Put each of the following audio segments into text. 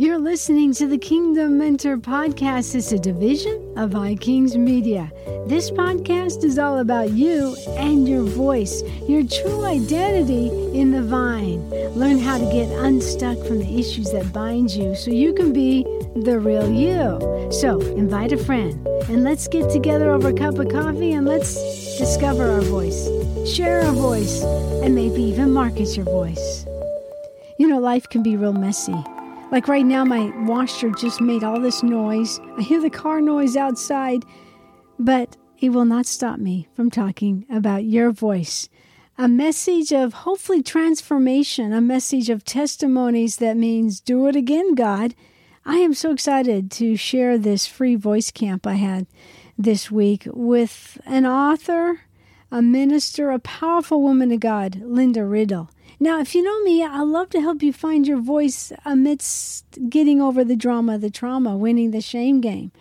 You're listening to the Kingdom Mentor Podcast. It's a division of iKings Media. This podcast is all about you and your voice, your true identity in the vine. Learn how to get unstuck from the issues that bind you so you can be the real you. So, invite a friend and let's get together over a cup of coffee and let's discover our voice, share our voice, and maybe even market your voice. You know, life can be real messy. Like right now, my washer just made all this noise. I hear the car noise outside, but it will not stop me from talking about your voice. A message of hopefully transformation, a message of testimonies that means do it again, God. I am so excited to share this free voice camp I had this week with an author, a minister, a powerful woman of God, Linda Riddle. Now, if you know me, I love to help you find your voice amidst getting over the drama, the trauma, winning the shame game.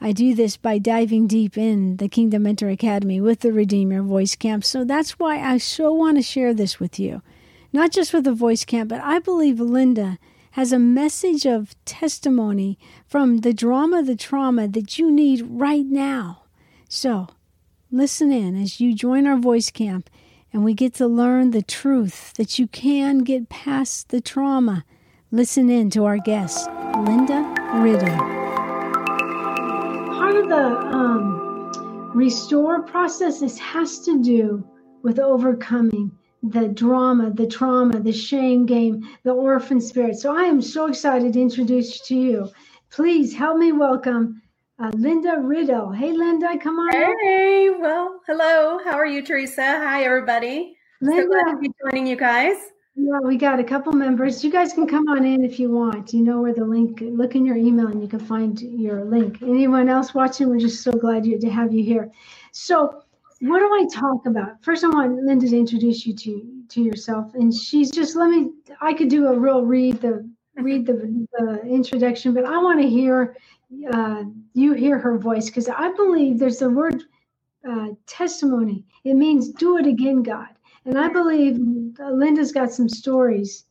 I do this by diving deep in the Kingdom Mentor Academy with the Redeem Your Voice Camp. So that's why I so want to share this with you. Not just with the voice camp, but I believe Linda has a message of testimony from the drama, the trauma that you need right now. So listen in as you join our voice camp and we get to learn the truth that you can get past the trauma. Listen in to our guest, Linda Riddle. Part of the um, restore process is, has to do with overcoming the drama, the trauma, the shame game, the orphan spirit. So I am so excited to introduce to you. Please help me welcome uh, Linda Riddle. Hey, Linda, come on. Hey, well, hello. How are you, Teresa? Hi, everybody. Linda. So glad to be joining you guys. Yeah, we got a couple members. You guys can come on in if you want. You know where the link. Look in your email, and you can find your link. Anyone else watching? We're just so glad you, to have you here. So, what do I talk about? First, I want Linda to introduce you to to yourself, and she's just let me. I could do a real read the read the, the introduction, but I want to hear uh, you hear her voice because I believe there's the word uh, testimony. It means do it again, God. And I believe Linda's got some stories,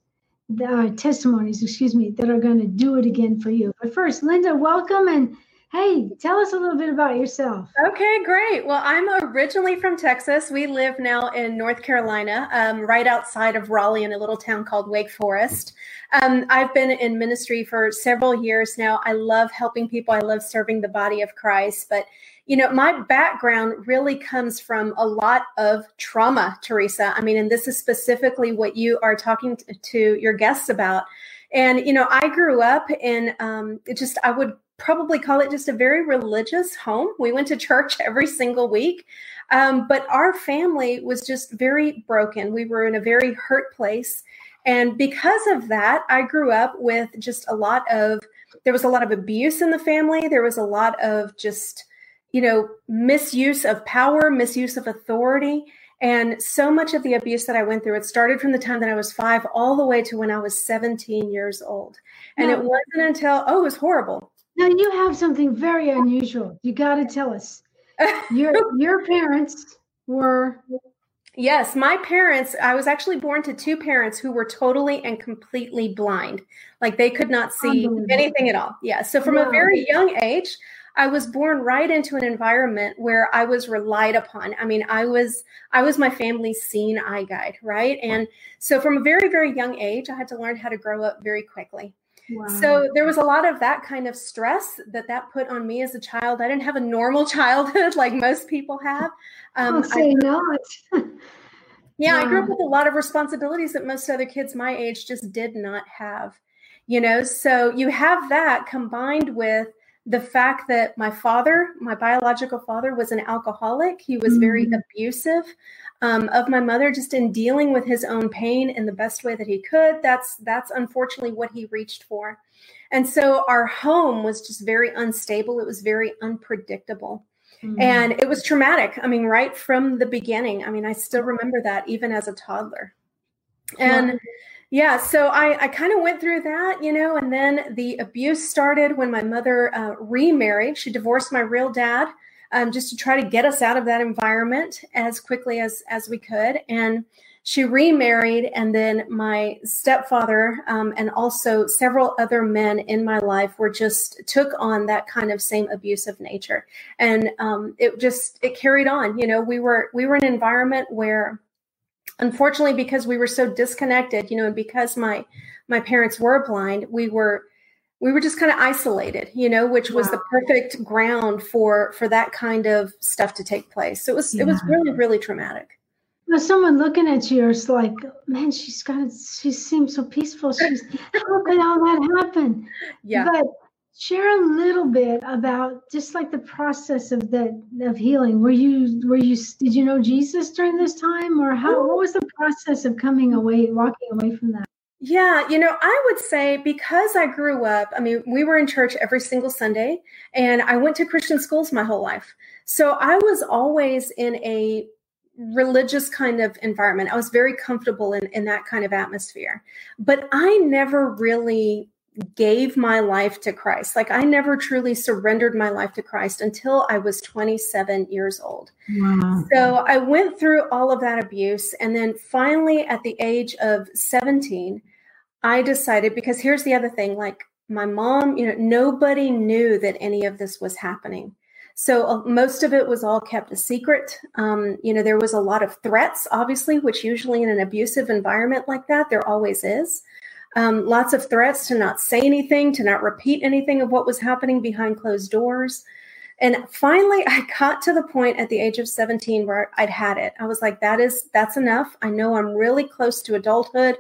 uh, testimonies, excuse me, that are going to do it again for you. But first, Linda, welcome and Hey, tell us a little bit about yourself. Okay, great. Well, I'm originally from Texas. We live now in North Carolina, um, right outside of Raleigh in a little town called Wake Forest. Um, I've been in ministry for several years now. I love helping people, I love serving the body of Christ. But, you know, my background really comes from a lot of trauma, Teresa. I mean, and this is specifically what you are talking to, to your guests about. And, you know, I grew up in um, just, I would probably call it just a very religious home. We went to church every single week. Um, but our family was just very broken. We were in a very hurt place. And because of that, I grew up with just a lot of, there was a lot of abuse in the family. There was a lot of just, you know, misuse of power, misuse of authority. And so much of the abuse that I went through, it started from the time that I was five all the way to when I was 17 years old. And it wasn't until, oh, it was horrible. Now you have something very unusual. You got to tell us. Your your parents were Yes, my parents, I was actually born to two parents who were totally and completely blind. Like they could not see anything at all. Yeah. So from a very young age, I was born right into an environment where I was relied upon. I mean, I was I was my family's seeing eye guide, right? And so from a very very young age, I had to learn how to grow up very quickly. So there was a lot of that kind of stress that that put on me as a child. I didn't have a normal childhood like most people have. Um, I'll say I, not. yeah, I grew up with a lot of responsibilities that most other kids my age just did not have. You know, so you have that combined with the fact that my father, my biological father, was an alcoholic. He was mm-hmm. very abusive um, of my mother, just in dealing with his own pain in the best way that he could. That's that's unfortunately what he reached for, and so our home was just very unstable. It was very unpredictable. Mm-hmm. And it was traumatic. I mean, right from the beginning. I mean, I still remember that even as a toddler. And yeah, so I, I kind of went through that, you know, and then the abuse started when my mother uh, remarried. She divorced my real dad um, just to try to get us out of that environment as quickly as as we could. And she remarried, and then my stepfather um, and also several other men in my life were just took on that kind of same abusive nature, and um, it just it carried on. You know, we were we were in an environment where, unfortunately, because we were so disconnected, you know, and because my my parents were blind, we were we were just kind of isolated you know which was wow. the perfect ground for for that kind of stuff to take place so it was yeah. it was really really traumatic well, someone looking at you is like, man, she's got, she seems so peaceful. She's, how could all that happen? Yeah. But share a little bit about just like the process of the of healing. Were you, were you, did you know Jesus during this time, or how? What was the process of coming away, walking away from that? Yeah, you know, I would say because I grew up, I mean, we were in church every single Sunday, and I went to Christian schools my whole life. So I was always in a religious kind of environment. I was very comfortable in, in that kind of atmosphere. But I never really gave my life to Christ. Like I never truly surrendered my life to Christ until I was 27 years old. Wow. So I went through all of that abuse. And then finally, at the age of 17, I decided because here's the other thing like my mom, you know, nobody knew that any of this was happening. So uh, most of it was all kept a secret. Um, you know, there was a lot of threats, obviously, which usually in an abusive environment like that, there always is. Um, lots of threats to not say anything, to not repeat anything of what was happening behind closed doors. And finally, I got to the point at the age of 17 where I'd had it. I was like, that is, that's enough. I know I'm really close to adulthood.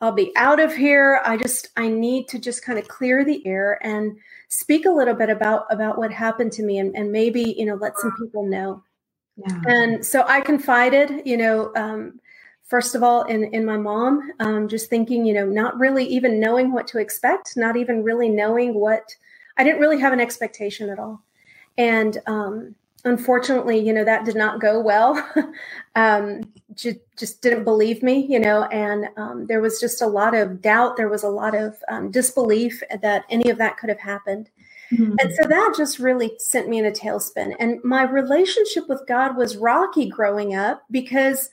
I'll be out of here. I just, I need to just kind of clear the air and speak a little bit about about what happened to me and, and maybe you know let some people know yeah. and so i confided you know um, first of all in in my mom um, just thinking you know not really even knowing what to expect not even really knowing what i didn't really have an expectation at all. And um, unfortunately you know that did not go well. Um, just, just didn't believe me you know and um, there was just a lot of doubt. There was a lot of um, disbelief that any of that could have happened. Mm-hmm. and so that just really sent me in a tailspin. And my relationship with god was rocky growing up because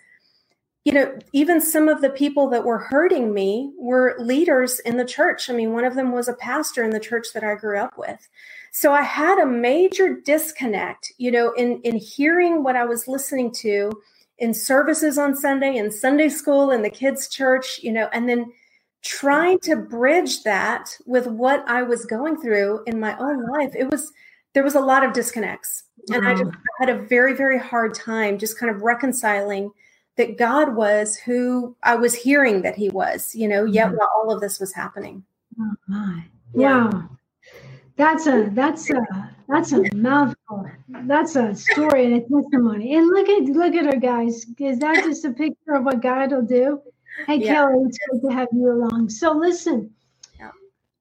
you know even some of the people that were hurting me were leaders in the church i mean one of them was a pastor in the church that i grew up with so I had a major disconnect, you know, in in hearing what I was listening to in services on Sunday in Sunday school in the kids' church, you know, and then trying to bridge that with what I was going through in my own life. It was there was a lot of disconnects. And I mm. just had a very, very hard time just kind of reconciling that God was who I was hearing that He was, you know, yet mm-hmm. while all of this was happening. Oh my. Yeah. Wow. That's a that's a that's a mouthful. That's a story and a testimony. And look at look at her, guys. Is that just a picture of what God will do? Hey, yeah. Kelly, it's good to have you along. So listen, yeah.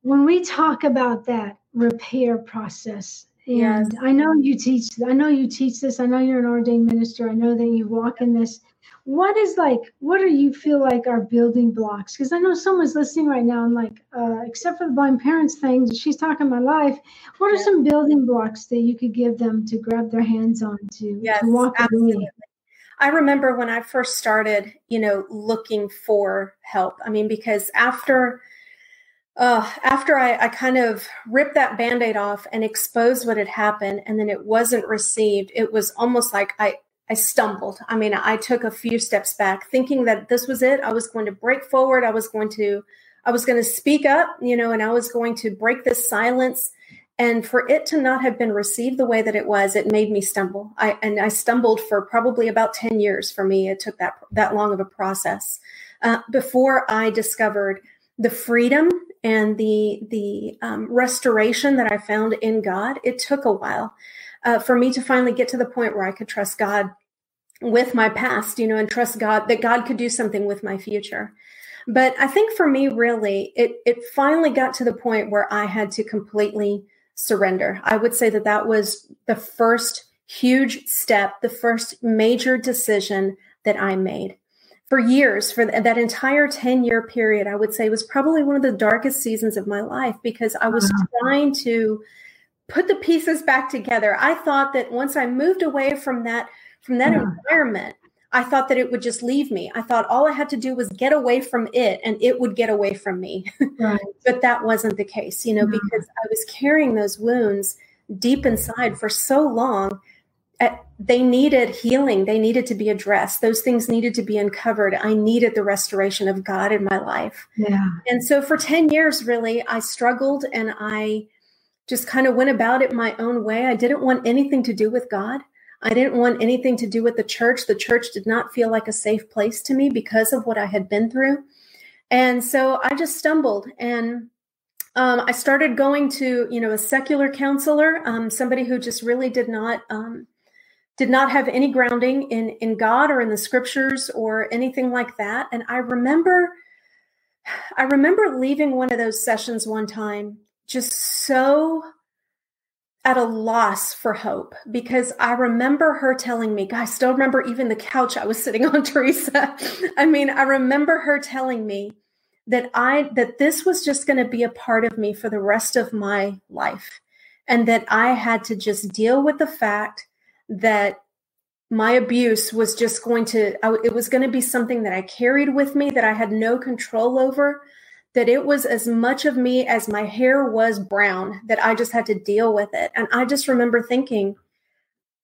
when we talk about that repair process, and yes. I know you teach, I know you teach this. I know you're an ordained minister. I know that you walk in this what is like what do you feel like are building blocks? Because i know someone's listening right now and like uh, except for the blind parents thing she's talking my life what are some building blocks that you could give them to grab their hands on to, yes, to walk absolutely. away i remember when i first started you know looking for help. I mean because after uh, after I, I kind of ripped that band-aid off and exposed what had happened and then it wasn't received it was almost like i I stumbled. I mean, I took a few steps back thinking that this was it. I was going to break forward. I was going to I was going to speak up, you know, and I was going to break this silence. And for it to not have been received the way that it was, it made me stumble. I and I stumbled for probably about 10 years for me. It took that that long of a process uh, before I discovered the freedom and the the um, restoration that I found in God. It took a while. Uh, for me to finally get to the point where I could trust God with my past, you know, and trust God that God could do something with my future. But I think for me, really, it it finally got to the point where I had to completely surrender. I would say that that was the first huge step, the first major decision that I made. For years, for that entire 10 year period, I would say was probably one of the darkest seasons of my life because I was trying to put the pieces back together. I thought that once I moved away from that from that yeah. environment, I thought that it would just leave me. I thought all I had to do was get away from it and it would get away from me. Right. but that wasn't the case, you know, no. because I was carrying those wounds deep inside for so long. Eh, they needed healing. They needed to be addressed. Those things needed to be uncovered. I needed the restoration of God in my life. Yeah. And so for 10 years, really, I struggled and I just kind of went about it my own way. I didn't want anything to do with God. I didn't want anything to do with the church. The church did not feel like a safe place to me because of what I had been through. And so I just stumbled and um, I started going to, you know, a secular counselor, um, somebody who just really did not um, did not have any grounding in in God or in the scriptures or anything like that. And I remember, I remember leaving one of those sessions one time just so at a loss for hope because I remember her telling me, I still remember even the couch I was sitting on, Teresa. I mean, I remember her telling me that I that this was just going to be a part of me for the rest of my life and that I had to just deal with the fact that my abuse was just going to I, it was going to be something that I carried with me that I had no control over that it was as much of me as my hair was brown, that I just had to deal with it. And I just remember thinking,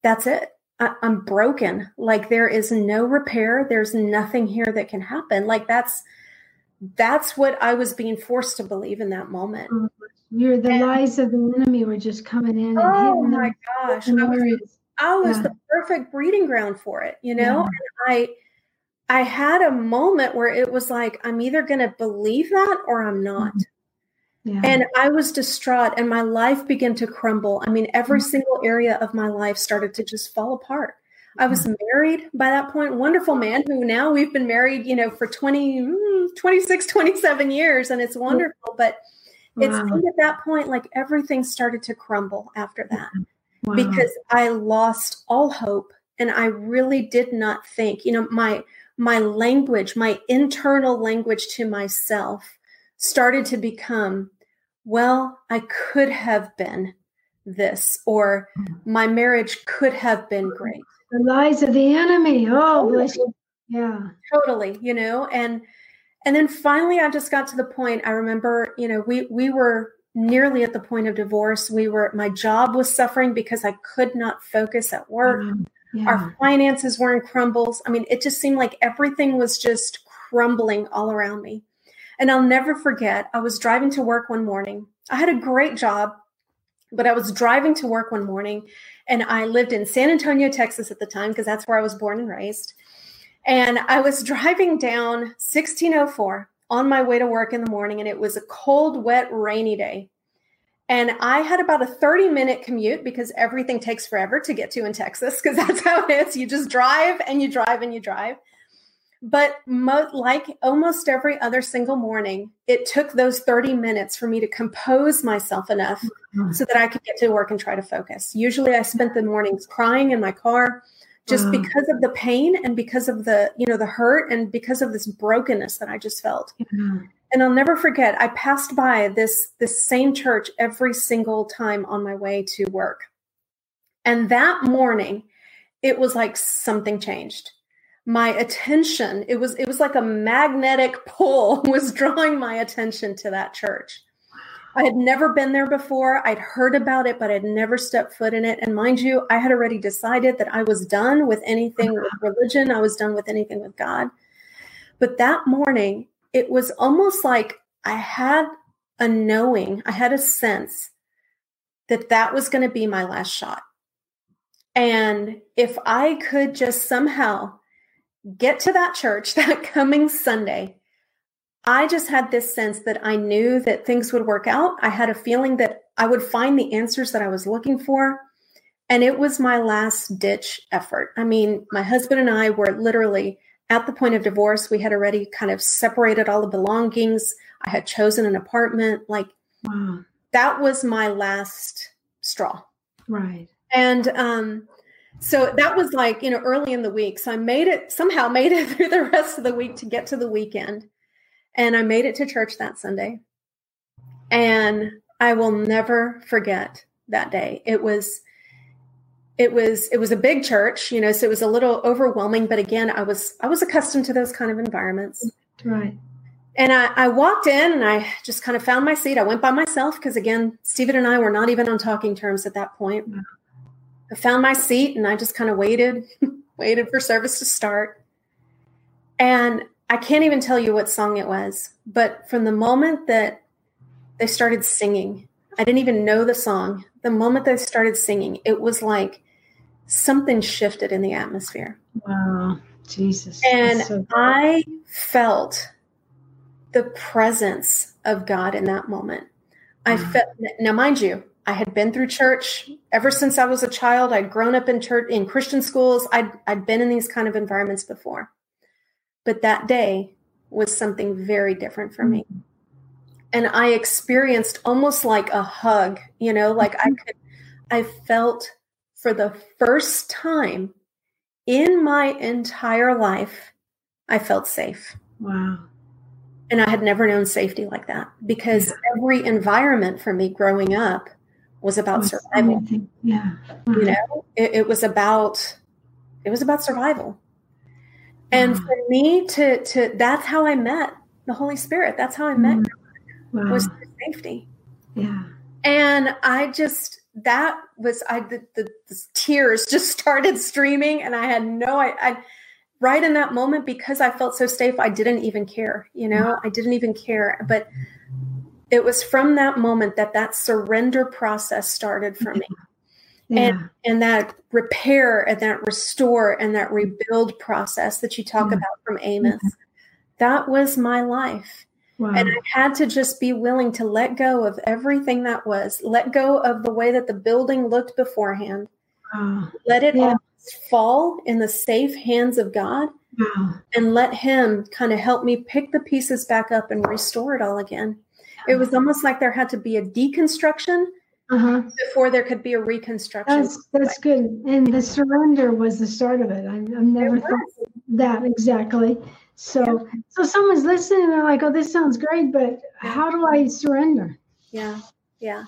that's it. I, am broken. Like there is no repair. There's nothing here that can happen. Like that's that's what I was being forced to believe in that moment. Oh, you're the and, lies of the enemy were just coming in. oh my gosh. I was, I was yeah. the perfect breeding ground for it, you know? Yeah. And I I had a moment where it was like, I'm either going to believe that or I'm not. Mm-hmm. Yeah. And I was distraught and my life began to crumble. I mean, every mm-hmm. single area of my life started to just fall apart. I was married by that point, wonderful man who now we've been married, you know, for 20, mm, 26, 27 years, and it's wonderful. But wow. it's at that point, like everything started to crumble after that wow. because I lost all hope and I really did not think, you know, my my language, my internal language to myself started to become, well, I could have been this, or my marriage could have been great. The lies of the enemy. Oh. Yeah. Totally, you know, and and then finally I just got to the point I remember, you know, we we were nearly at the point of divorce. We were my job was suffering because I could not focus at work. Mm. Yeah. Our finances were in crumbles. I mean, it just seemed like everything was just crumbling all around me. And I'll never forget, I was driving to work one morning. I had a great job, but I was driving to work one morning and I lived in San Antonio, Texas at the time, because that's where I was born and raised. And I was driving down 1604 on my way to work in the morning, and it was a cold, wet, rainy day. And I had about a 30 minute commute because everything takes forever to get to in Texas, because that's how it is. You just drive and you drive and you drive. But mo- like almost every other single morning, it took those 30 minutes for me to compose myself enough mm-hmm. so that I could get to work and try to focus. Usually I spent the mornings crying in my car just because of the pain and because of the, you know, the hurt and because of this brokenness that I just felt. And I'll never forget, I passed by this, this same church every single time on my way to work. And that morning, it was like something changed. My attention, it was it was like a magnetic pull was drawing my attention to that church. I had never been there before. I'd heard about it, but I'd never stepped foot in it. And mind you, I had already decided that I was done with anything uh-huh. with religion. I was done with anything with God. But that morning, it was almost like I had a knowing, I had a sense that that was going to be my last shot. And if I could just somehow get to that church that coming Sunday, I just had this sense that I knew that things would work out. I had a feeling that I would find the answers that I was looking for. And it was my last ditch effort. I mean, my husband and I were literally at the point of divorce, we had already kind of separated all the belongings. I had chosen an apartment. Like wow. that was my last straw. Right. And um, so that was like, you know, early in the week. So I made it somehow made it through the rest of the week to get to the weekend. And I made it to church that Sunday. And I will never forget that day. It was it was it was a big church, you know, so it was a little overwhelming. But again, I was I was accustomed to those kind of environments. Right. And I, I walked in and I just kind of found my seat. I went by myself because again, Stephen and I were not even on talking terms at that point. I found my seat and I just kind of waited, waited for service to start. And I can't even tell you what song it was, but from the moment that they started singing, I didn't even know the song. The moment they started singing, it was like something shifted in the atmosphere. Wow, Jesus. And so I felt the presence of God in that moment. I felt now, mind you, I had been through church ever since I was a child. I'd grown up in church in Christian schools. I'd I'd been in these kind of environments before. But that day was something very different for me. Mm-hmm. And I experienced almost like a hug, you know, like I mm-hmm. could, I felt for the first time in my entire life, I felt safe. Wow. And I had never known safety like that because yeah. every environment for me growing up was about was survival. Anything. Yeah. You uh-huh. know, it, it was about, it was about survival. And for me to to that's how I met the Holy Spirit. That's how I met mm. wow. was safety. Yeah. And I just that was I the, the, the, tears just started streaming and I had no I, I right in that moment because I felt so safe I didn't even care, you know? Wow. I didn't even care, but it was from that moment that that surrender process started for me yeah. and and that repair and that restore and that mm-hmm. rebuild process that you talk yeah. about from mm-hmm. Amos. Yeah. That was my life. Wow. And I had to just be willing to let go of everything that was, let go of the way that the building looked beforehand, wow. let it all fall in the safe hands of God, wow. and let Him kind of help me pick the pieces back up and restore it all again. It was almost like there had to be a deconstruction uh-huh. before there could be a reconstruction. That's that's good. And the surrender was the start of it. I, have never thought that exactly. So yeah. so someone's listening and they're like, "Oh, this sounds great, but how do I surrender?" Yeah, yeah.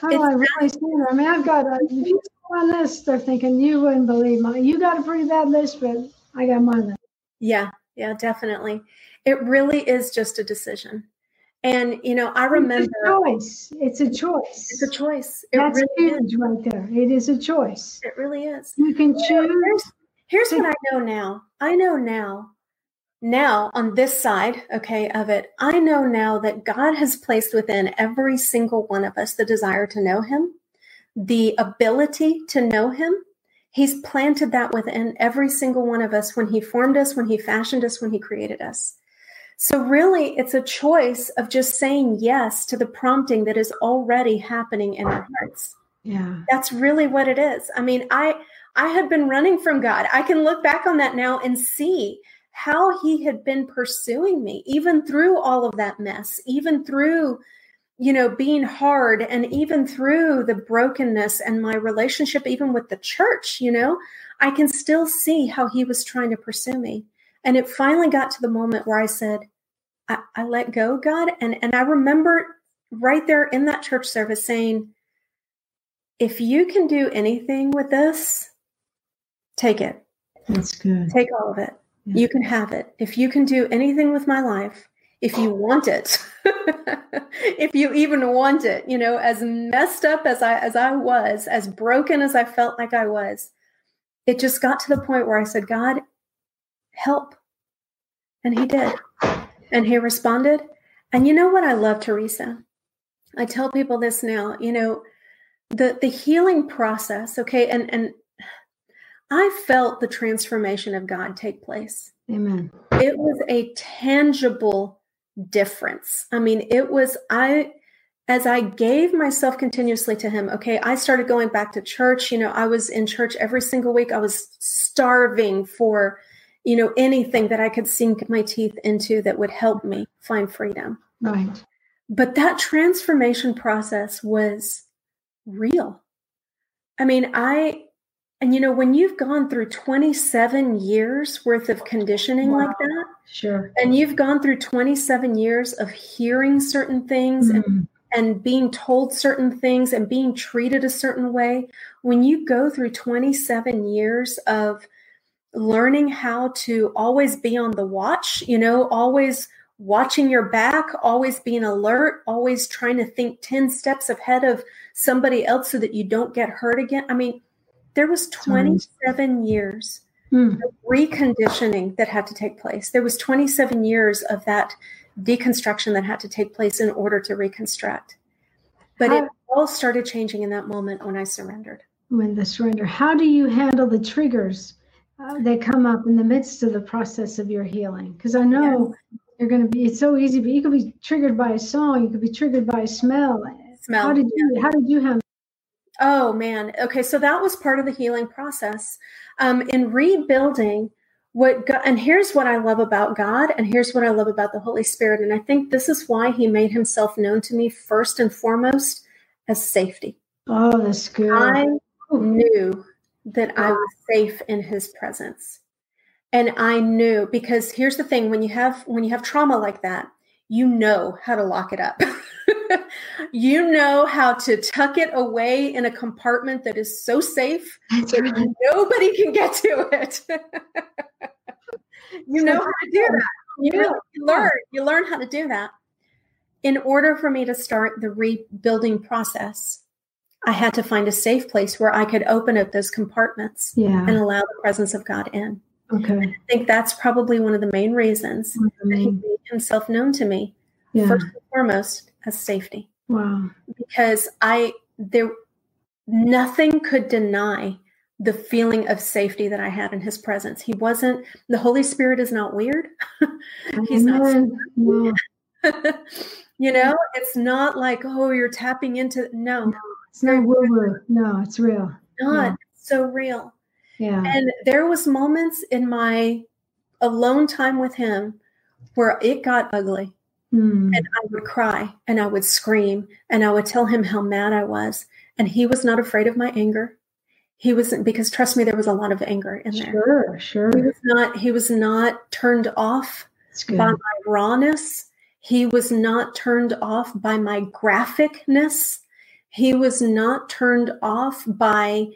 How do I really surrender? I mean, I've got a, if you my list, they're thinking you wouldn't believe my. You got a pretty bad list, but I got my list. Yeah, yeah, definitely. It really is just a decision. And you know, I remember it's a choice. It's a choice. It's a choice. It That's really huge is. right there. It is a choice. It really is. You can choose. Here's, here's to- what I know now. I know now. Now on this side, okay, of it, I know now that God has placed within every single one of us the desire to know Him, the ability to know Him. He's planted that within every single one of us when He formed us, when He fashioned us, when He created us. So, really, it's a choice of just saying yes to the prompting that is already happening in our hearts. Yeah. That's really what it is. I mean, I I had been running from God. I can look back on that now and see how he had been pursuing me even through all of that mess, even through you know being hard and even through the brokenness and my relationship even with the church, you know, I can still see how he was trying to pursue me. And it finally got to the moment where I said, I, I let go, God. And, and I remember right there in that church service saying, if you can do anything with this, take it. That's good. Take all of it. Yeah. You can have it. If you can do anything with my life, if you want it, if you even want it, you know, as messed up as I as I was, as broken as I felt like I was, it just got to the point where I said, God, help. And he did. And he responded. And you know what I love, Teresa? I tell people this now, you know, the the healing process, okay, and and I felt the transformation of God take place. Amen. It was a tangible difference. I mean, it was I as I gave myself continuously to him, okay, I started going back to church. You know, I was in church every single week. I was starving for you know, anything that I could sink my teeth into that would help me find freedom. Right. But that transformation process was real. I mean, I, and you know, when you've gone through 27 years worth of conditioning wow. like that, sure. And you've gone through 27 years of hearing certain things mm. and, and being told certain things and being treated a certain way when you go through 27 years of learning how to always be on the watch you know always watching your back always being alert always trying to think 10 steps ahead of somebody else so that you don't get hurt again i mean there was 27 years mm. of reconditioning that had to take place there was 27 years of that deconstruction that had to take place in order to reconstruct. But How, it all started changing in that moment when I surrendered. When the surrender. How do you handle the triggers uh, that come up in the midst of the process of your healing? Because I know yes. you're going to be. It's so easy, but you could be triggered by a song. You could be triggered by a smell. Smell. How did you? How did you handle? Oh man. Okay, so that was part of the healing process. Um, in rebuilding, what God, and here's what I love about God, and here's what I love about the Holy Spirit. And I think this is why He made Himself known to me first and foremost as safety. Oh, that's good. I knew that I was safe in His presence, and I knew because here's the thing: when you have when you have trauma like that, you know how to lock it up. you know how to tuck it away in a compartment that is so safe that nobody can get to it. you know how to do that. You, you learn. You learn how to do that. In order for me to start the rebuilding process, I had to find a safe place where I could open up those compartments yeah. and allow the presence of God in. Okay. And I think that's probably one of the main reasons mm-hmm. that he made himself known to me. Yeah. First and foremost, as safety. Wow. Because I there nothing could deny the feeling of safety that I had in his presence. He wasn't the Holy Spirit is not weird. He's not no. you know, it's not like, oh, you're tapping into no. No it's not woo woo. No, it's real. Not yeah. so real. Yeah. And there was moments in my alone time with him where it got ugly. Mm. And I would cry and I would scream and I would tell him how mad I was. And he was not afraid of my anger. He wasn't because trust me, there was a lot of anger in there. Sure, sure. He was not he was not turned off by my rawness. He was not turned off by my graphicness. He was not turned off by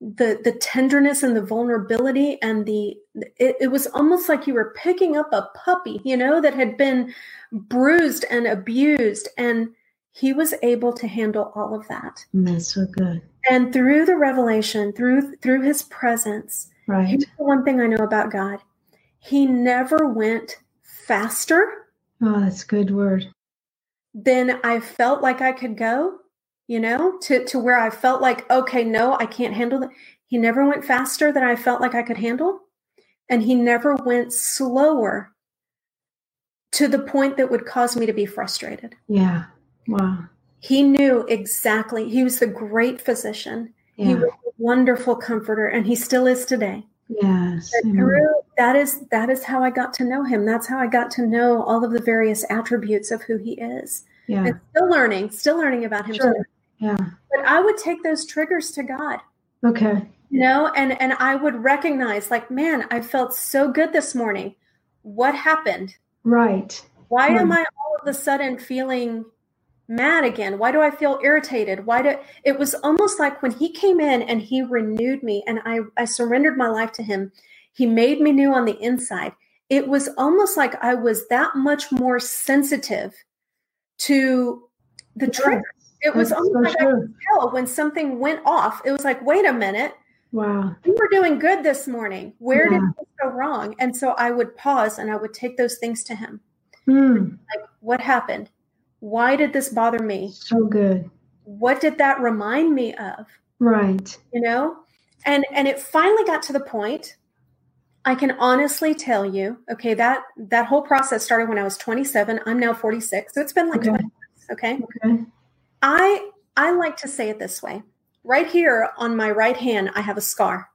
the the tenderness and the vulnerability and the it, it, was almost like you were picking up a puppy you know that had been bruised and abused and he was able to handle all of that. Mm, that's so good. And through the revelation through through his presence right. here's the one thing i know about god. He never went faster oh that's a good word. then i felt like i could go you know, to, to where I felt like, okay, no, I can't handle that. He never went faster than I felt like I could handle. And he never went slower to the point that would cause me to be frustrated. Yeah. Wow. He knew exactly. He was the great physician. Yeah. He was a wonderful comforter, and he still is today. Yes. Through, that is that is how I got to know him. That's how I got to know all of the various attributes of who he is. Yeah. And still learning, still learning about him sure. Yeah. But I would take those triggers to God. Okay. You know, and and I would recognize like, man, I felt so good this morning. What happened? Right. Why right. am I all of a sudden feeling mad again? Why do I feel irritated? Why do it was almost like when he came in and he renewed me and I, I surrendered my life to him, he made me new on the inside. It was almost like I was that much more sensitive to the yeah. triggers it was almost like I could tell when something went off. It was like, wait a minute. Wow. We were doing good this morning. Where yeah. did this go wrong? And so I would pause and I would take those things to him. Mm. Like, what happened? Why did this bother me? So good. What did that remind me of? Right. You know? And and it finally got to the point I can honestly tell you, okay, that that whole process started when I was 27. I'm now 46. So it's been like okay. 20 years, okay? Okay. I I like to say it this way. Right here on my right hand, I have a scar.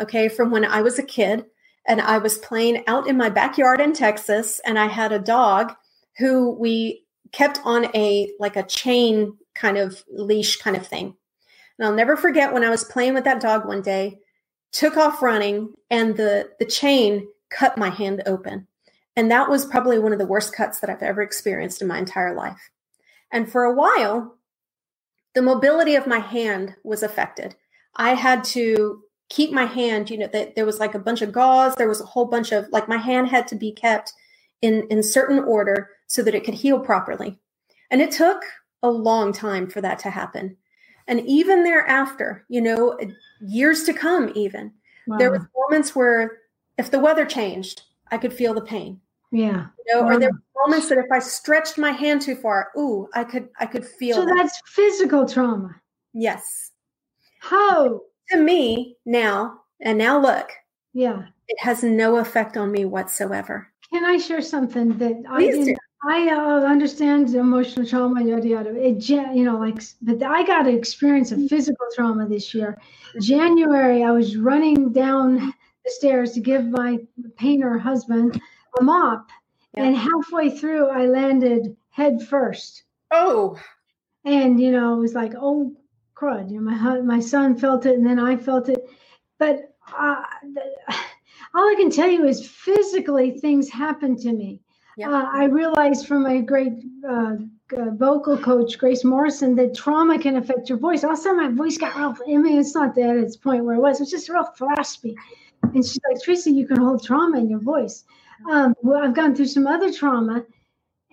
Okay, from when I was a kid and I was playing out in my backyard in Texas and I had a dog who we kept on a like a chain kind of leash kind of thing. And I'll never forget when I was playing with that dog one day, took off running and the the chain cut my hand open. And that was probably one of the worst cuts that I've ever experienced in my entire life. And for a while, the mobility of my hand was affected. I had to keep my hand, you know, that there was like a bunch of gauze, there was a whole bunch of like my hand had to be kept in in certain order so that it could heal properly. And it took a long time for that to happen. And even thereafter, you know, years to come even, wow. there were moments where if the weather changed, I could feel the pain. Yeah. You know, wow. or there were moments that if I stretched my hand too far, ooh, I could I could feel So that. that's physical trauma. Yes. How? To me now, and now look. Yeah. It has no effect on me whatsoever. Can I share something that Please I I uh, understand emotional trauma, yada yada. It, you know, like, but I got an experience of physical trauma this year. January, I was running down the stairs to give my painter husband a mop, yeah. and halfway through, I landed head first. Oh, and you know, it was like, oh crud. You know, my my son felt it, and then I felt it. But uh, all I can tell you is physically things happened to me. Yep. Uh, I realized from my great uh, vocal coach, Grace Morrison, that trauma can affect your voice. All of a sudden, my voice got real, I mean, it's not that it's point where it was, it's just real raspy. And she's like, Tracy, you can hold trauma in your voice. Um, well, I've gone through some other trauma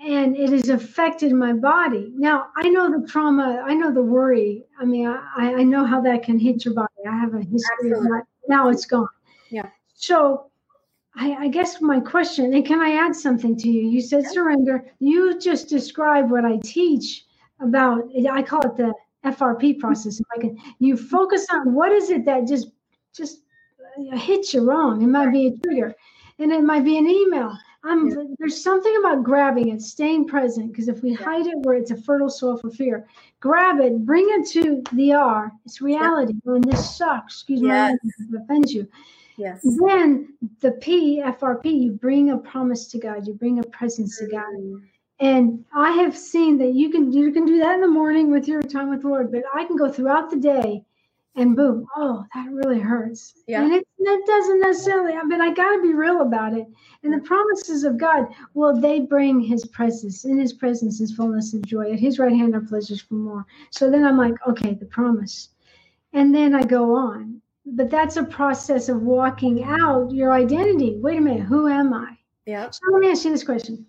and it has affected my body. Now, I know the trauma, I know the worry. I mean, I, I know how that can hit your body. I have a history Absolutely. of that. Now it's gone. Yeah. So, I, I, guess my question, and can I add something to you? You said surrender. You just described what I teach about. I call it the FRP process. If I can, you focus on what is it that just just uh, hits you wrong. It might be a trigger, and it might be an email. I'm, yeah. There's something about grabbing it, staying present, because if we yeah. hide it where it's a fertile soil for fear, grab it, bring it to the R. It's reality. Yeah. When this sucks, excuse yes. my offends you Yes. Then the P, FRP, you bring a promise to God, you bring a presence to God. Mm-hmm. And I have seen that you can you can do that in the morning with your time with the Lord, but I can go throughout the day and boom, oh, that really hurts. Yeah. And it, doesn't necessarily, I mean, I got to be real about it. And the promises of God, well, they bring his presence. In his presence is fullness of joy. At his right hand are pleasures for more. So then I'm like, okay, the promise. And then I go on but that's a process of walking out your identity. Wait a minute, who am I? Yeah. So let me ask you this question.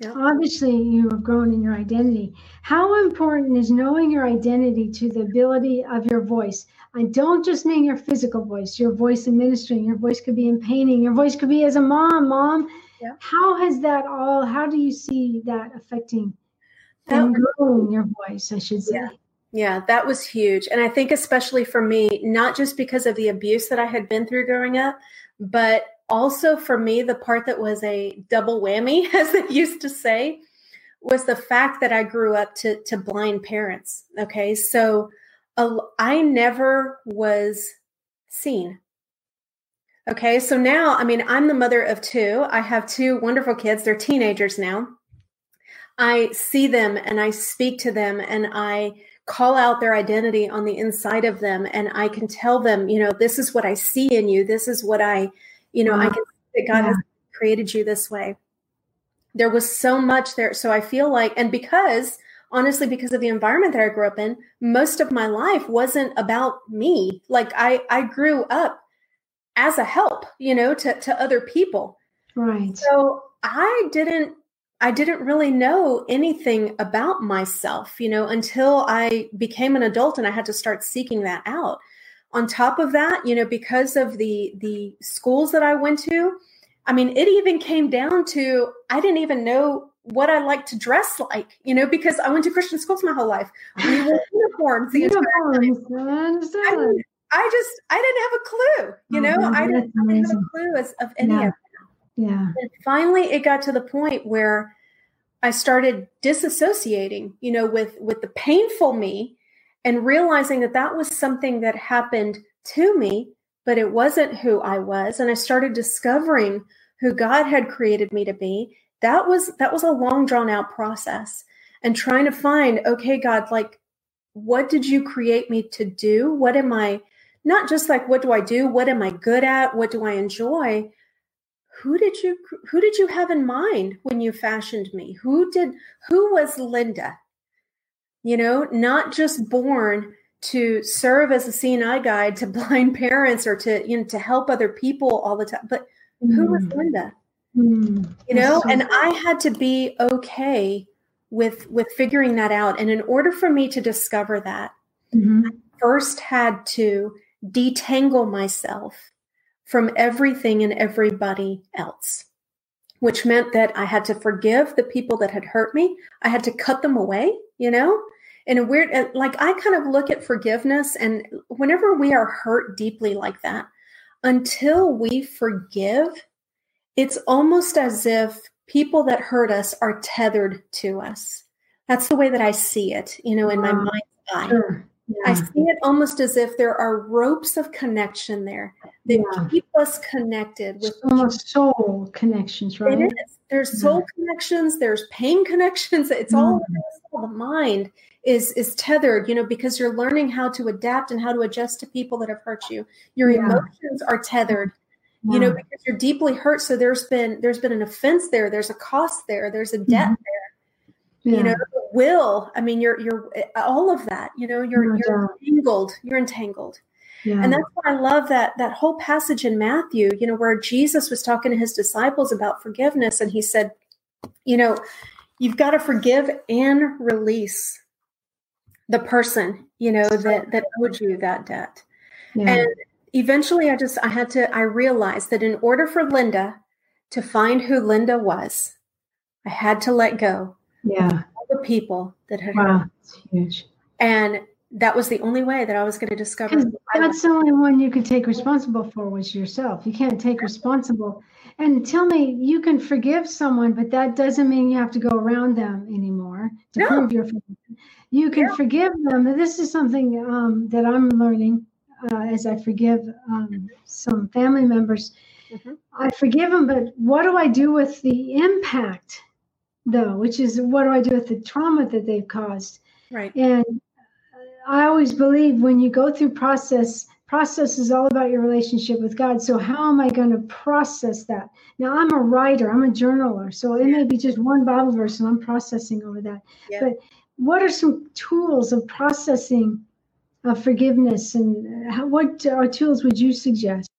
Yep. Obviously, you have grown in your identity. How important is knowing your identity to the ability of your voice? I don't just mean your physical voice, your voice in ministering, your voice could be in painting, your voice could be as a mom. Mom, yep. how has that all, how do you see that affecting and growing your voice, I should say? Yeah. Yeah, that was huge. And I think, especially for me, not just because of the abuse that I had been through growing up, but also for me, the part that was a double whammy, as they used to say, was the fact that I grew up to, to blind parents. Okay. So I never was seen. Okay. So now, I mean, I'm the mother of two. I have two wonderful kids. They're teenagers now. I see them and I speak to them and I call out their identity on the inside of them and i can tell them you know this is what i see in you this is what i you know wow. i can see that god yeah. has created you this way there was so much there so i feel like and because honestly because of the environment that i grew up in most of my life wasn't about me like i i grew up as a help you know to to other people right so i didn't I didn't really know anything about myself, you know, until I became an adult and I had to start seeking that out. On top of that, you know, because of the the schools that I went to, I mean, it even came down to I didn't even know what I like to dress like, you know, because I went to Christian schools my whole life. We wore uniforms the uniforms. I, I, I, just I didn't have a clue, you oh, know, I didn't, I didn't, have a clue as, of any yeah. of yeah. And finally it got to the point where I started disassociating, you know, with with the painful me and realizing that that was something that happened to me, but it wasn't who I was and I started discovering who God had created me to be. That was that was a long drawn out process and trying to find okay God like what did you create me to do? What am I not just like what do I do? What am I good at? What do I enjoy? who did you who did you have in mind when you fashioned me who did who was linda you know, not just born to serve as a seeing eye guide to blind parents or to you know to help other people all the time. But mm. who was. Linda? Mm. You know, so and I had to be okay with with figuring that out. And in order for me to discover that, mm-hmm. I first had to detangle myself from everything and everybody else, which meant that I had to forgive the people that had hurt me. I had to cut them away, you know? in a weird like i kind of look at forgiveness and whenever we are hurt deeply like that until we forgive it's almost as if people that hurt us are tethered to us that's the way that i see it you know in my mind's eye sure. Yeah. i see it almost as if there are ropes of connection there that yeah. keep us connected with almost soul connections right? it is. There's soul yeah. connections there's pain connections it's all, all the mind is is tethered you know because you're learning how to adapt and how to adjust to people that have hurt you. Your emotions are tethered you know because you're deeply hurt. So there's been there's been an offense there there's a cost there there's a debt mm-hmm. there yeah. you know will i mean you're you're eh, all of that you know you're you're entangled you're entangled yeah. And that's why I love that that whole passage in Matthew, you know, where Jesus was talking to his disciples about forgiveness and he said, you know, you've got to forgive and release the person, you know, that that owed you that debt. Yeah. And eventually I just I had to I realized that in order for Linda to find who Linda was, I had to let go. Yeah. the people that had wow, that's huge. And that was the only way that I was going to discover. That's the only one you could take responsible for was yourself. You can't take responsible. And tell me, you can forgive someone, but that doesn't mean you have to go around them anymore to no. prove your forgiveness you can yeah. forgive them. This is something um, that I'm learning uh, as I forgive um, some family members. Mm-hmm. I forgive them, but what do I do with the impact, though? Which is what do I do with the trauma that they've caused? Right. And I always believe when you go through process, process is all about your relationship with God. So how am I going to process that? Now I'm a writer, I'm a journaler, so it may be just one Bible verse and I'm processing over that. Yeah. But what are some tools of processing of forgiveness and how, what uh, tools would you suggest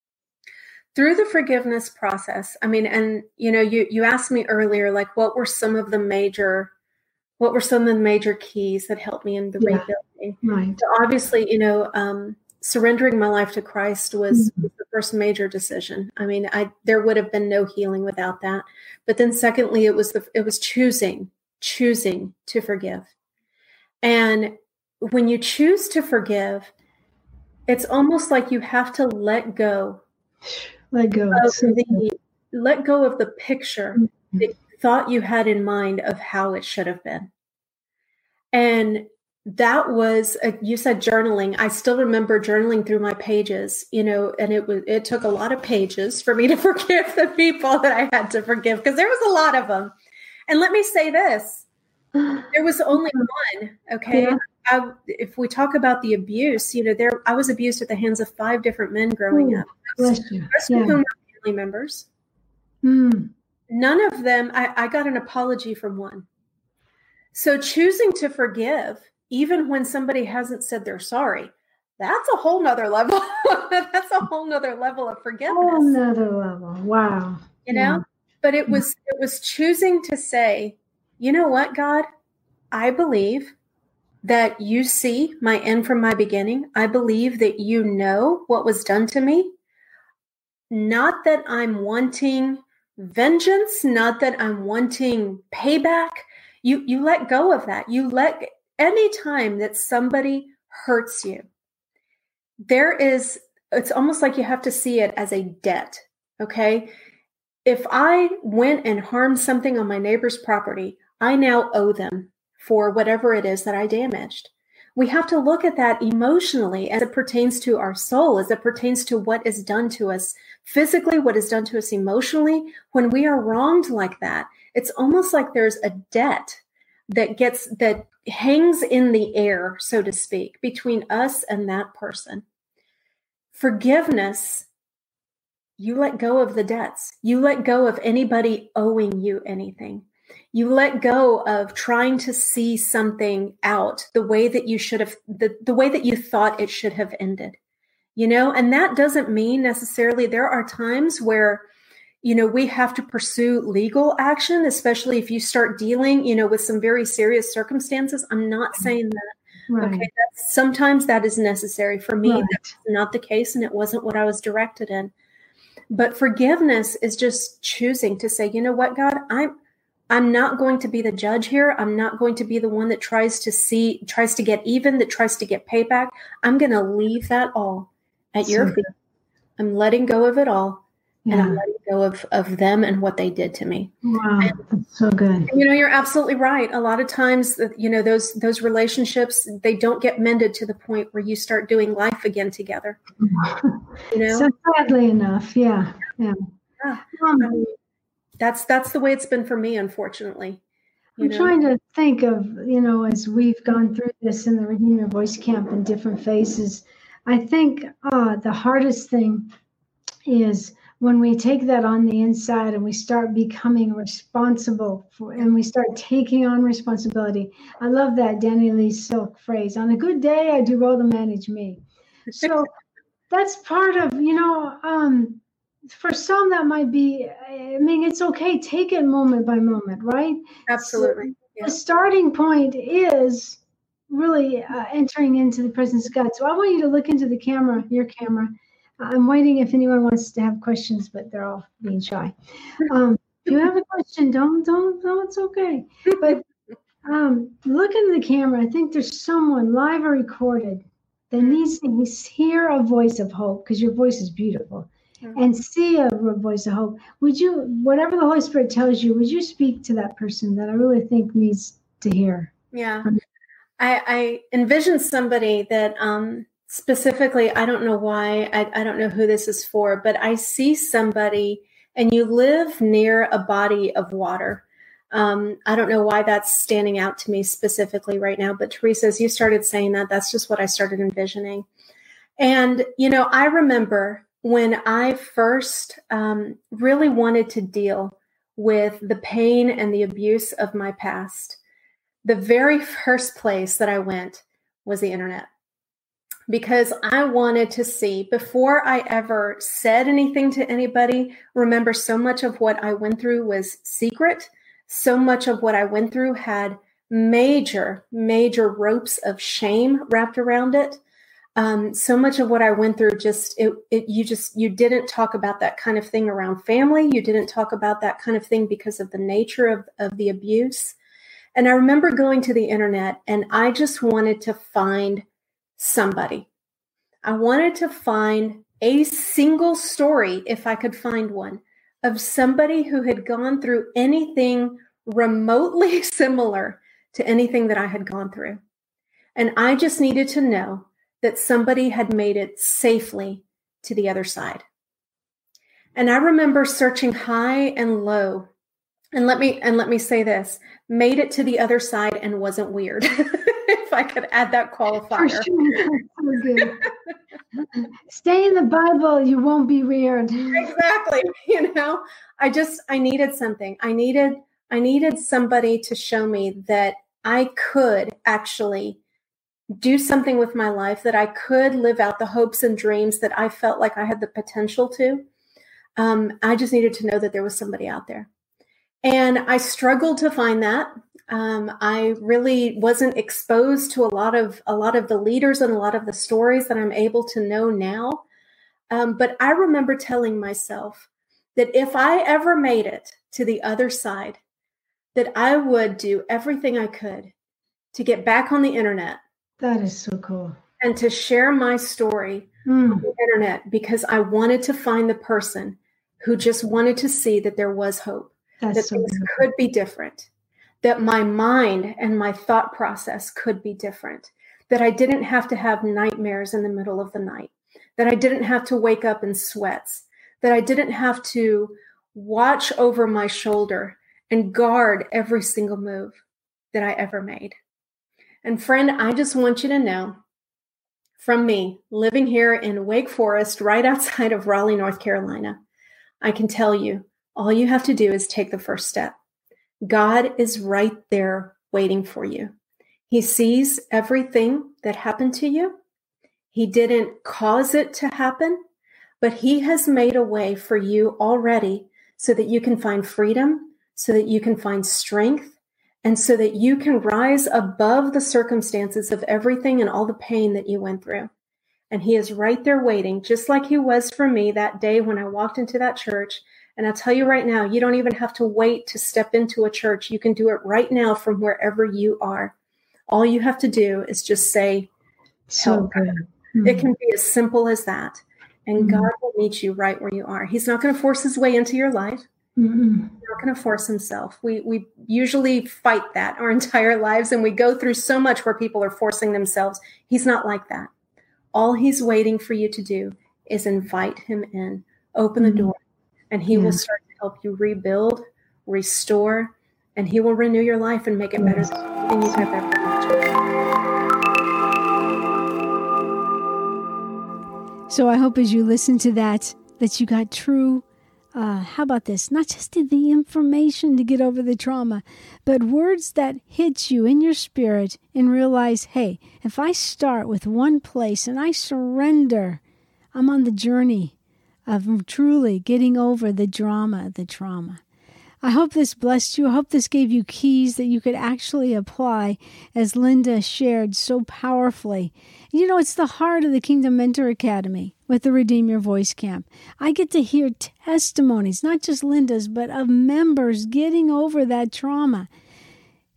through the forgiveness process i mean and you know you you asked me earlier like what were some of the major what were some of the major keys that helped me in the yeah, rebuilding? Right. So obviously you know um, surrendering my life to christ was, mm-hmm. was the first major decision. I mean i there would have been no healing without that. But then secondly it was the it was choosing choosing to forgive. And when you choose to forgive, it's almost like you have to let go. Let go. Of the, let go of the picture mm-hmm. that you thought you had in mind of how it should have been. And that was a, you said journaling i still remember journaling through my pages you know and it was it took a lot of pages for me to forgive the people that i had to forgive because there was a lot of them and let me say this there was only one. Okay. Yeah. I, if we talk about the abuse, you know, there I was abused at the hands of five different men growing Ooh, up. Most, yeah. of whom were family members. Mm. None of them. I, I got an apology from one. So choosing to forgive, even when somebody hasn't said they're sorry, that's a whole nother level. that's a whole nother level of forgiveness. Whole nother level. Wow. You know, yeah. but it was it was choosing to say, you know what, God? I believe that you see my end from my beginning. I believe that you know what was done to me. Not that I'm wanting vengeance, not that I'm wanting payback. You you let go of that. You let any time that somebody hurts you, there is it's almost like you have to see it as a debt. Okay. If I went and harmed something on my neighbor's property, I now owe them for whatever it is that I damaged. We have to look at that emotionally as it pertains to our soul, as it pertains to what is done to us physically, what is done to us emotionally. When we are wronged like that, it's almost like there's a debt that gets, that hangs in the air, so to speak, between us and that person. Forgiveness, you let go of the debts, you let go of anybody owing you anything You let go of trying to see something out the way that you should have, the, the way that you thought it should have ended. You know, and that doesn't mean necessarily there are times where you know we have to pursue legal action especially if you start dealing you know with some very serious circumstances i'm not mm-hmm. saying that right. okay that's, sometimes that is necessary for me right. that's not the case and it wasn't what i was directed in but forgiveness is just choosing to say you know what god i'm i'm not going to be the judge here i'm not going to be the one that tries to see tries to get even that tries to get payback i'm going to leave that all at your feet i'm letting go of it all yeah. and I'm letting go of, of them and what they did to me. Wow, and, that's so good. You know, you're absolutely right. A lot of times, you know, those those relationships they don't get mended to the point where you start doing life again together. you know, so sadly enough, yeah, yeah. yeah. Um, that's that's the way it's been for me, unfortunately. I'm know? trying to think of, you know, as we've gone through this in the Redeem Your Voice camp in different phases. I think uh, the hardest thing is when we take that on the inside and we start becoming responsible for and we start taking on responsibility i love that danny lee silk phrase on a good day i do well to manage me so that's part of you know um, for some that might be i mean it's okay take it moment by moment right absolutely so yeah. the starting point is really uh, entering into the presence of god so i want you to look into the camera your camera I'm waiting if anyone wants to have questions, but they're all being shy. Um, if you have a question, don't, don't, don't, it's okay. But um, look into the camera. I think there's someone live or recorded that needs to hear a voice of hope because your voice is beautiful and see a voice of hope. Would you, whatever the Holy Spirit tells you, would you speak to that person that I really think needs to hear? Yeah. I, I envision somebody that um, specifically, I don't know why, I, I don't know who this is for, but I see somebody and you live near a body of water. Um, I don't know why that's standing out to me specifically right now, but Teresa, as you started saying that, that's just what I started envisioning. And, you know, I remember when I first um, really wanted to deal with the pain and the abuse of my past, the very first place that I went was the internet because I wanted to see before I ever said anything to anybody. Remember, so much of what I went through was secret. So much of what I went through had major, major ropes of shame wrapped around it. Um, so much of what I went through just it, it you just you didn't talk about that kind of thing around family. You didn't talk about that kind of thing because of the nature of, of the abuse. And I remember going to the internet and I just wanted to find somebody. I wanted to find a single story, if I could find one, of somebody who had gone through anything remotely similar to anything that I had gone through. And I just needed to know that somebody had made it safely to the other side. And I remember searching high and low. And let me and let me say this, made it to the other side and wasn't weird. if I could add that qualifier. Sure. Stay in the Bible, you won't be weird. exactly. You know, I just I needed something. I needed I needed somebody to show me that I could actually do something with my life, that I could live out the hopes and dreams that I felt like I had the potential to. Um, I just needed to know that there was somebody out there. And I struggled to find that. Um, I really wasn't exposed to a lot of a lot of the leaders and a lot of the stories that I'm able to know now. Um, but I remember telling myself that if I ever made it to the other side, that I would do everything I could to get back on the internet. That is so cool. And to share my story mm. on the internet because I wanted to find the person who just wanted to see that there was hope, That's that so things beautiful. could be different that my mind and my thought process could be different, that I didn't have to have nightmares in the middle of the night, that I didn't have to wake up in sweats, that I didn't have to watch over my shoulder and guard every single move that I ever made. And friend, I just want you to know from me, living here in Wake Forest, right outside of Raleigh, North Carolina, I can tell you all you have to do is take the first step God is right there waiting for you. He sees everything that happened to you. He didn't cause it to happen, but He has made a way for you already so that you can find freedom, so that you can find strength, and so that you can rise above the circumstances of everything and all the pain that you went through. And He is right there waiting, just like He was for me that day when I walked into that church and I'll tell you right now, you don't even have to wait to step into a church. You can do it right now from wherever you are. All you have to do is just say, so good. Mm-hmm. It can be as simple as that. And mm-hmm. God will meet you right where you are. He's not going to force his way into your life. He's not going to force himself. We we usually fight that our entire lives, and we go through so much where people are forcing themselves. He's not like that. All he's waiting for you to do is invite him in, open the mm-hmm. door, and He yeah. will start to help you rebuild, restore, and He will renew your life and make it better than you have ever imagined. So I hope as you listen to that, that you got true. Uh, how about this? Not just the information to get over the trauma, but words that hit you in your spirit and realize, hey, if I start with one place and I surrender, I'm on the journey of truly getting over the drama, the trauma. I hope this blessed you. I hope this gave you keys that you could actually apply, as Linda shared so powerfully. You know, it's the heart of the Kingdom Mentor Academy with the Redeem Your Voice Camp. I get to hear testimonies, not just Linda's, but of members getting over that trauma.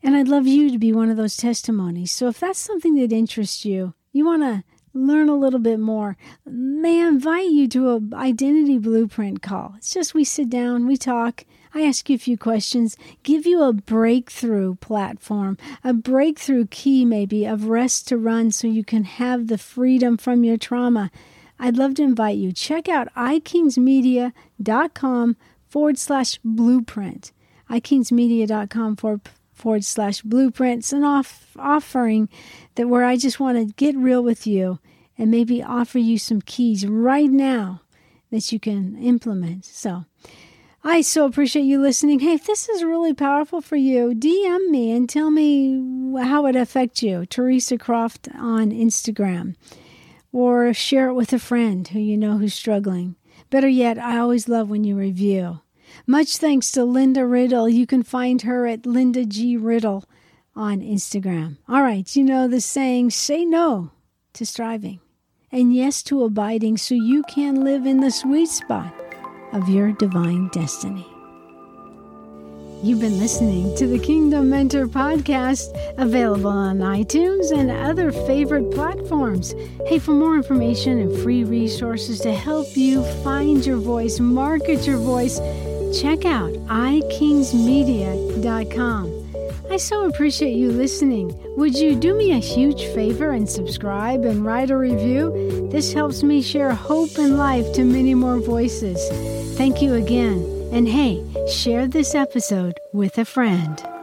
And I'd love you to be one of those testimonies. So if that's something that interests you, you want to learn a little bit more, may I invite you to a identity blueprint call. It's just we sit down, we talk, I ask you a few questions, give you a breakthrough platform, a breakthrough key maybe of rest to run so you can have the freedom from your trauma. I'd love to invite you. Check out ikingsmedia.com forward slash blueprint. ikingsmedia.com forward forward slash blueprints an off offering that where I just want to get real with you and maybe offer you some keys right now that you can implement. So I so appreciate you listening. Hey, if this is really powerful for you, DM me and tell me how it affects you. Teresa Croft on Instagram. Or share it with a friend who you know who's struggling. Better yet, I always love when you review. Much thanks to Linda Riddle. You can find her at Linda G. Riddle on Instagram. All right, you know the saying say no to striving and yes to abiding so you can live in the sweet spot of your divine destiny. You've been listening to the Kingdom Mentor podcast, available on iTunes and other favorite platforms. Hey, for more information and free resources to help you find your voice, market your voice, check out ikingsmedia.com. I so appreciate you listening. Would you do me a huge favor and subscribe and write a review? This helps me share hope and life to many more voices. Thank you again. And hey, share this episode with a friend.